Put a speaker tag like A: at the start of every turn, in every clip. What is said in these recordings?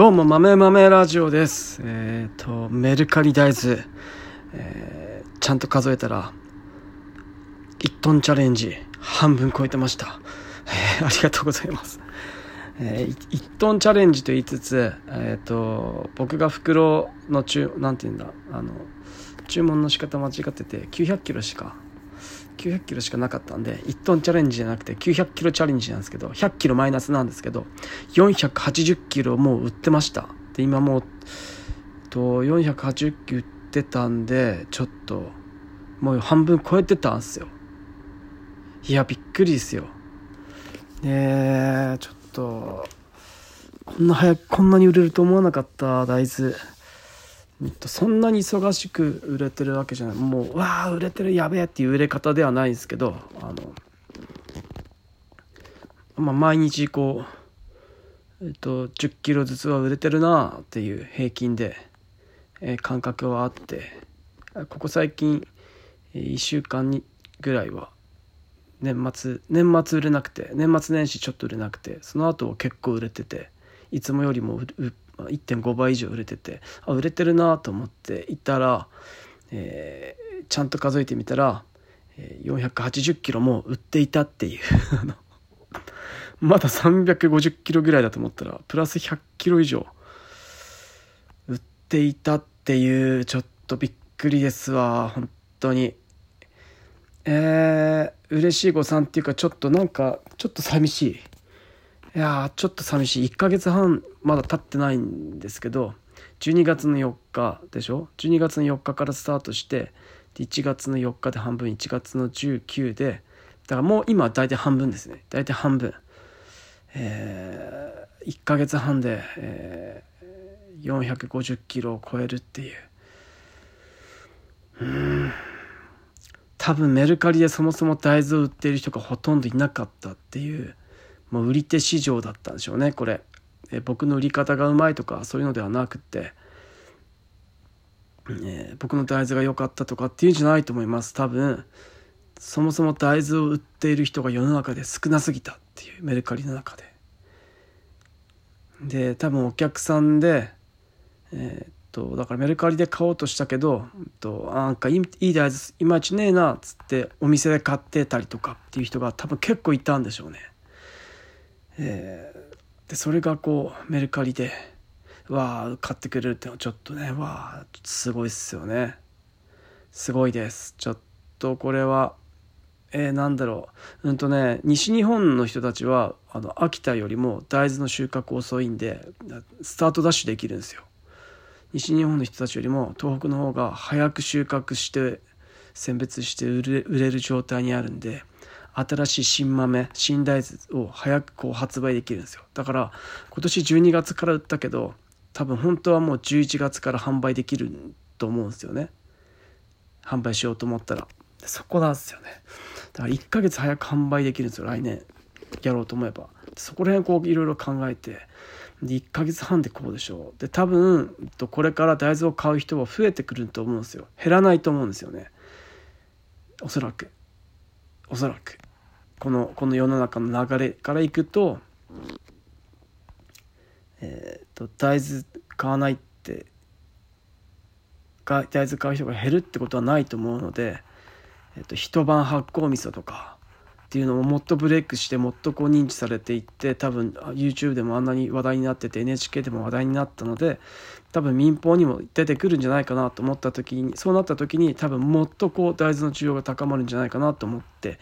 A: どうも、豆豆ラジオです。えっ、と、メルカリ大豆、えーちゃんと数えたら、1トンチャレンジ、半分超えてました。えーありがとうございます。え1トンチャレンジと言いつつ、えっ、と、僕が袋の注、なんて言うんだ、あの、注文の仕方間違ってて、900キロしか、900キロしかなかったんで、1トンチャレンジじゃなくて900キロチャレンジなんですけど、100キロマイナスなんですけど、480キロもう売ってました。で、今もう、と、480キロ売ってたんで、ちょっと、もう半分超えてたんですよ。いや、びっくりですよ。で、ちょっと、こんな早く、こんなに売れると思わなかった大豆。そんなに忙しく売れてるわけじゃない。もうわあ売れてるやべえっていう売れ方ではないんですけどあのまあ毎日こう、えっと、10キロずつは売れてるなっていう平均で、えー感覚はあってここ最近1週間にぐらいは年末年末売れなくて年末年始ちょっと売れなくてその後結構売れてていつもよりも1.5倍以上売れててあ売れてるなと思っていたら、えーちゃんと数えてみたら、えー480キロも売っていたっていう。まだ350キロぐらいだと思ったらプラス100キロ以上売っていたっていうちょっとびっくりですわ本当に。えー、嬉しい誤算っていうかちょっとなんかちょっと寂しい。いやちょっと寂しい。1ヶ月半まだ経ってないんですけど12月の4日でしょ？12月の4日からスタートして1月の4日で半分1月の19でだからもう今大体半分ですね。大体半分。えー、1ヶ月半で、えー、450キロを超えるっていう。うん。多分メルカリでそもそも大豆を売っている人がほとんどいなかったっていう。もう売り手市場だったんでしょうねこれ。え僕の売り方がうまいとかそういうのではなくって、えー僕の大豆が良かったとかっていうんじゃないと思います。多分そもそも大豆を売っている人が世の中で少なすぎたっていうメルカリの中で。で多分お客さんでえーっとだからメルカリで買おうとしたけど、うんと、なんかいいい大豆いまいちねえなっつってお店で買ってたりとかっていう人が多分結構いたんでしょうね。えーでそれがこうメルカリでわあ買ってくれるってのはちょっとねわあすごいっすよね。すごいです。ちょっとこれはえー、なんだろう。うんとね西日本の人たちはあの秋田よりも大豆の収穫遅いんでスタートダッシュできるんですよ。西日本の人たちよりも東北の方が早く収穫して選別して売れ売れる状態にあるんで新しい新豆新大豆を早くこう発売できるんですよ。だから今年12月から売ったけど多分本当はもう11月から販売できると思うんですよね。販売しようと思ったら。そこなんですよね。だから1ヶ月早く販売できるんですよ。来年やろうと思えば。そこら辺こういろいろ考えて。で1ヶ月半でこうでしょう。で多分これから大豆を買う人は増えてくると思うんですよ。減らないと思うんですよね。おそらく。おそらく。このこの世の中の流れからいくとえー、と大豆買わないって大豆買う人が減るってことはないと思うので、えー、と一晩発酵味噌とかっていうのももっとブレイクしてもっとこう認知されていって多分 YouTube でもあんなに話題になってて NHK でも話題になったので多分民放にも出てくるんじゃないかなと思った時にそうなった時に多分もっとこう大豆の需要が高まるんじゃないかなと思って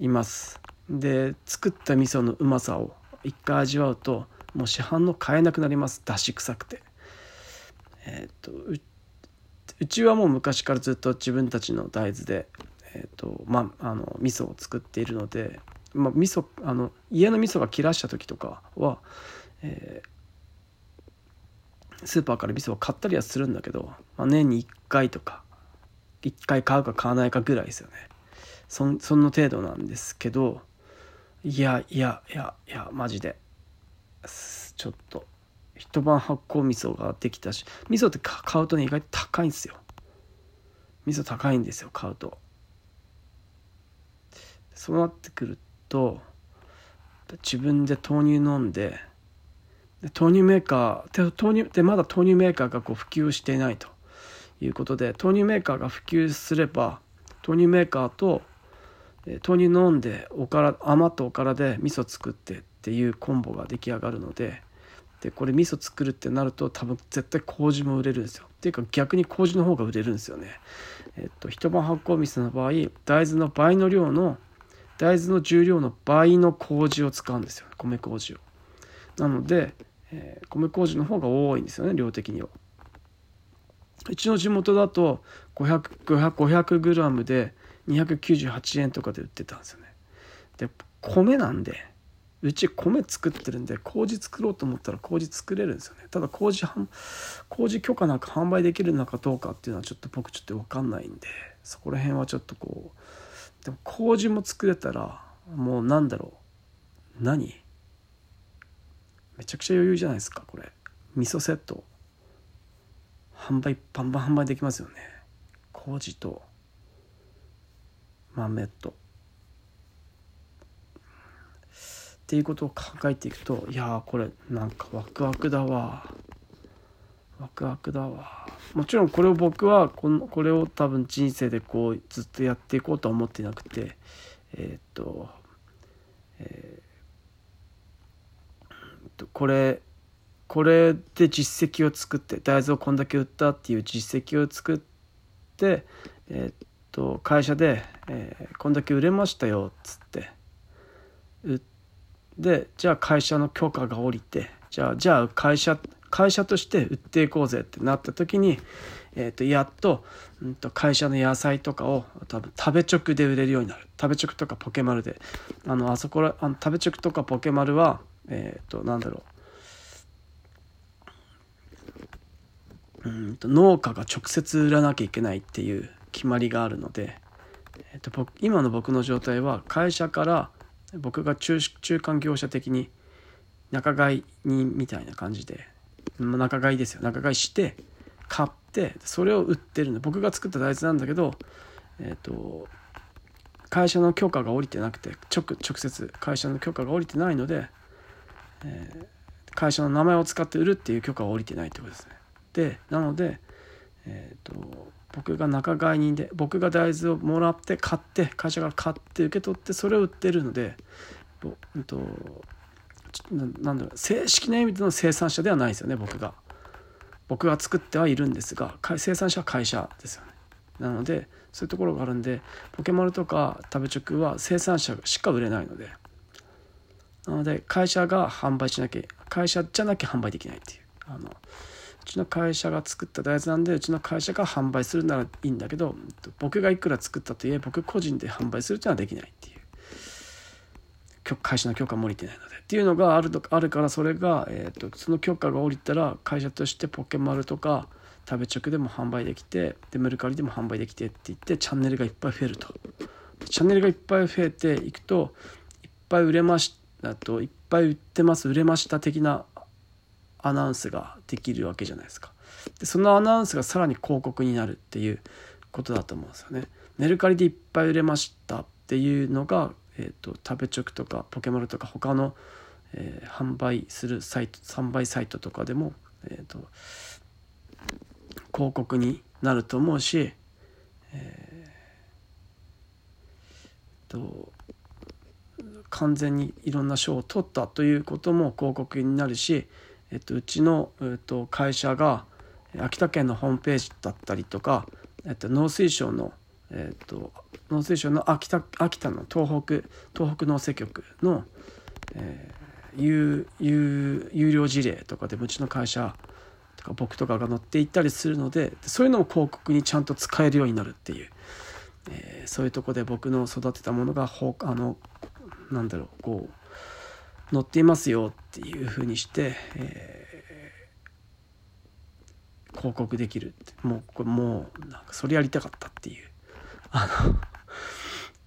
A: います。で作った味噌のうまさを一回味わうともう市販の買えなくなります。出し臭くて。えっ、とううちはもう昔からずっと自分たちの大豆でえーとまあ、あの味噌を作っているので、まあ、味噌あの家の味噌が切らした時とかは、えースーパーから味噌を買ったりはするんだけど、まあ、年に1回とか1回買うか買わないかぐらいですよね。そその程度なんですけどいやいやいやいやマジで。ちょっと一晩発酵味噌ができたし味噌って買うとね意外と高いんですよ。味噌高いんですよ買うと。そうなってくると自分で豆乳飲んで豆乳メーカーで豆乳でまだ豆乳メーカーがこう普及していないと。いうことで豆乳メーカーが普及すれば豆乳メーカーと豆乳飲んでおから余ったおからで味噌作ってっていうコンボが出来上がるのででこれ味噌作るってなると多分絶対麹も売れるんですよ。っていうか逆に麹の方が売れるんですよね。えっと一晩発酵味噌の場合大豆の倍の量の大豆の重量の倍の麹を使うんですよ米麹を。なので、えー、米麹の方が多いんですよね量的には。うちの地元だと 500g 500で298円とかで売ってたんですよね。で米なんでうち米作ってるんで麹作ろうと思ったら麹作れるんですよね。ただ麹麹許可なく販売できるのかどうかっていうのはちょっと僕ちょっと分かんないんでそこら辺はちょっとこうでも麹も作れたらもうなんだろう。何？めちゃくちゃ余裕じゃないですかこれ。味噌セット。販売バンバン販売できますよね。麹と豆と。っていうことを考えていくといやこれなんかワクワクだわ。ワクワクだわ。もちろんこれを僕はこのこれを多分人生でこうずっとやっていこうとは思ってなくてえー、っとえー、っとこれこれで実績を作って大豆をこんだけ売ったっていう実績を作ってえー、っと会社で、えー、こんだけ売れましたよっつって売ってでじゃあ会社の許可が下りてじゃあじゃあ会社会社として売っていこうぜってなった時に、えー、とやっと,、うんと会社の野菜とかを多分食べ直で売れるようになる。食べ直とかポケマルで。あのあそこらあの食べ直とかポケマルはえっ、ー、となんだろう。うんと農家が直接売らなきゃいけないっていう決まりがあるので、えー、と今の僕の状態は会社から僕が中中間業者的に仲買人みたいな感じで仲買いですよ仲買いして買ってそれを売ってるんで僕が作った大豆なんだけどえっ、ー、と会社の許可が下りてなくて直直接会社の許可が下りてないので、えー、会社の名前を使って売るっていう許可が下りてないってことですね。でなので、えーと僕が仲買人で僕が大豆をもらって買って会社から買って受け取ってそれを売ってるので、うんと、なんだろう正式な意味での生産者ではないですよね僕が。僕が作ってはいるんですが生産者は会社ですよね。なのでそういうところがあるんでポケマルとか食べ直は生産者しか売れないのでなので会社が販売しなきゃ会社じゃなきゃ販売できないっていうあのうちの会社が作った大豆なんでうちの会社が販売するならいいんだけど僕がいくら作ったといえ僕個人で販売するっていうのはできないっていう会社の許可も下りてないのでっていうのがあるとあるからそれが、えーと、その許可が下りたら会社としてポケマルとか食べ直でも販売できてでメルカリでも販売できてって言ってチャンネルがいっぱい増えるとチャンネルがいっぱい増えていくといっぱい売れましたといっぱい売ってます売れました的なアナウンスができるわけじゃないですか。でそのアナウンスがさらに広告になるっていうことだと思うんですよね。メルカリでいっぱい売れましたっていうのが、えーと、食べチョクとかポケマルとか他の、えー、販売するサイト販売サイトとかでも、えーと、広告になると思うし、えーと完全にいろんな賞を取ったということも広告になるしえっと、うちの、えっと、会社が秋田県のホームページだったりとか、えっと、農水省の、えっと、農水省の秋田秋田の東北東北農政局の、えー、有有有料事例とかでうちの会社とか僕とかが載っていったりするのでそういうのを広告にちゃんと使えるようになるっていう、えー、そういうとこで僕の育てたものがほあのなんだろうこう載っていますよっていうふうにして、えー、広告できるってもうもうなんかそれやりたかったっていう。あの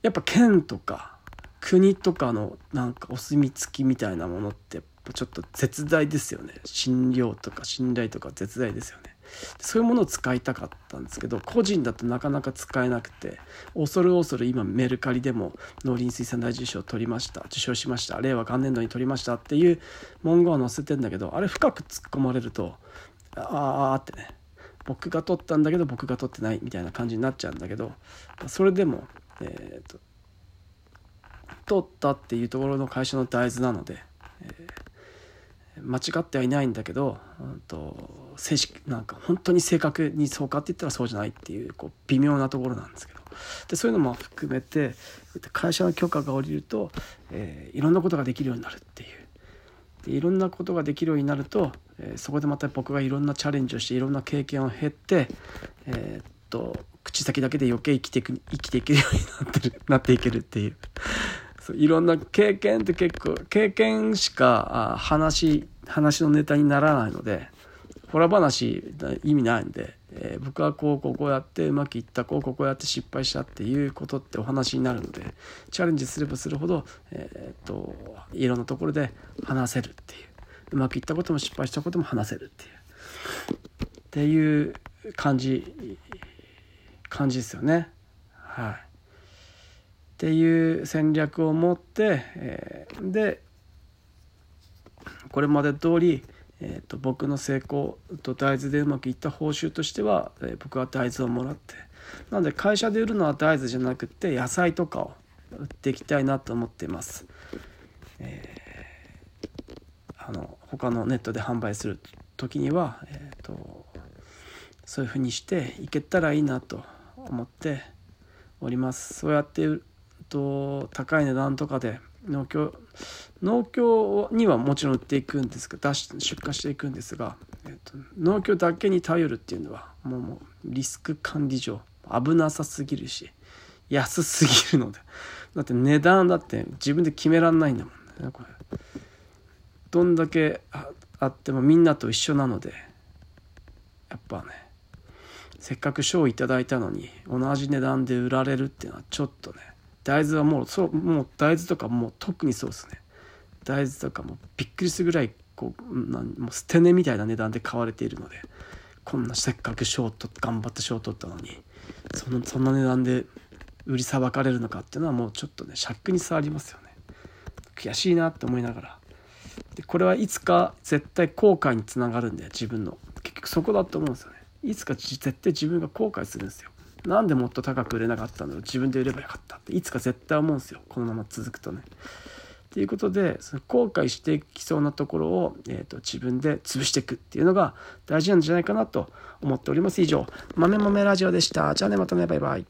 A: やっぱ県とか国とかのなんかお墨付きみたいなものってちょっと絶大ですよね。信用とか信頼とか絶大ですよね。そういうものを使いたかったんですけど個人だとなかなか使えなくて恐る恐る今メルカリでも農林水産大臣賞を取りました受賞しました令和元年度に取りましたっていう文言を載せてんだけどあれ深く突っ込まれるとああってね僕が取ったんだけど僕が取ってないみたいな感じになっちゃうんだけどそれでも、えーと、取ったっていうところの会社の大豆なので、えー、間違ってはいないんだけど、うんと、正式なんか本当に正確にそうかって言ったらそうじゃないっていうこう微妙なところなんですけどでそういうのも含めて会社の許可が下りると、えー、いろんなことができるようになるっていう。でいろんなことができるようになると、えー、そこでまた僕がいろんなチャレンジをしていろんな経験を経て、えー、っと口先だけで余計生きていく生きていけるようになってるなっていけるっていう。そういろんな経験って結構経験しかあ話話のネタにならないのでホラ話意味ないんでえー、僕はこうこうこやってうまくいったこうこうこやって失敗したっていうことってお話になるのでチャレンジすればするほど、えー、っといろんなところで話せるっていう。うまくいったことも失敗したことも話せるっていう。っていう感じ感じですよね。はい、っていう戦略を持って、えー、でこれまで通りえーと、僕の成功と大豆でうまくいった報酬としては、えー、僕は大豆をもらってなので会社で売るのは大豆じゃなくて野菜とかを売っていきたいなと思っています。えー、あの他のネットで販売する時には、えーと、そういうふうにしていけたらいいなと思っております。そうやってと高い値段とかで農協農協にはもちろん売っていくんですが出し出荷していくんですが、えーと、農協だけに頼るっていうのはもうもうリスク管理上危なさすぎるし安すぎるのでだって値段だって自分で決めらんないんだもんねこれどんだけあってもみんなと一緒なのでやっぱねせっかく賞をいただいたのに同じ値段で売られるっていうのはちょっとね大豆はもうそうもう大豆とかもう特にそうですね。大豆とかもびっくりするぐらいこうなもう捨て値みたいな値段で買われているのでこんなせっかく賞と頑張って賞を取ったのにそのそんな値段で売りさばかれるのかっていうのはもうちょっとね尺に触りますよね。悔しいなって思いながら。でこれはいつか絶対後悔につながるんで自分の。結局そこだと思うんですよいつか絶対自分が後悔するんですよ。なんでもっと高く売れなかったんだろう自分で売ればよかったって。いつか絶対思うんですよ。このまま続くとね。ということでその後悔していきそうなところを、えーと、自分で潰していくっていうのが大事なんじゃないかなと思っております。以上豆豆ラジオでした。じゃあねまたね。バイバイ。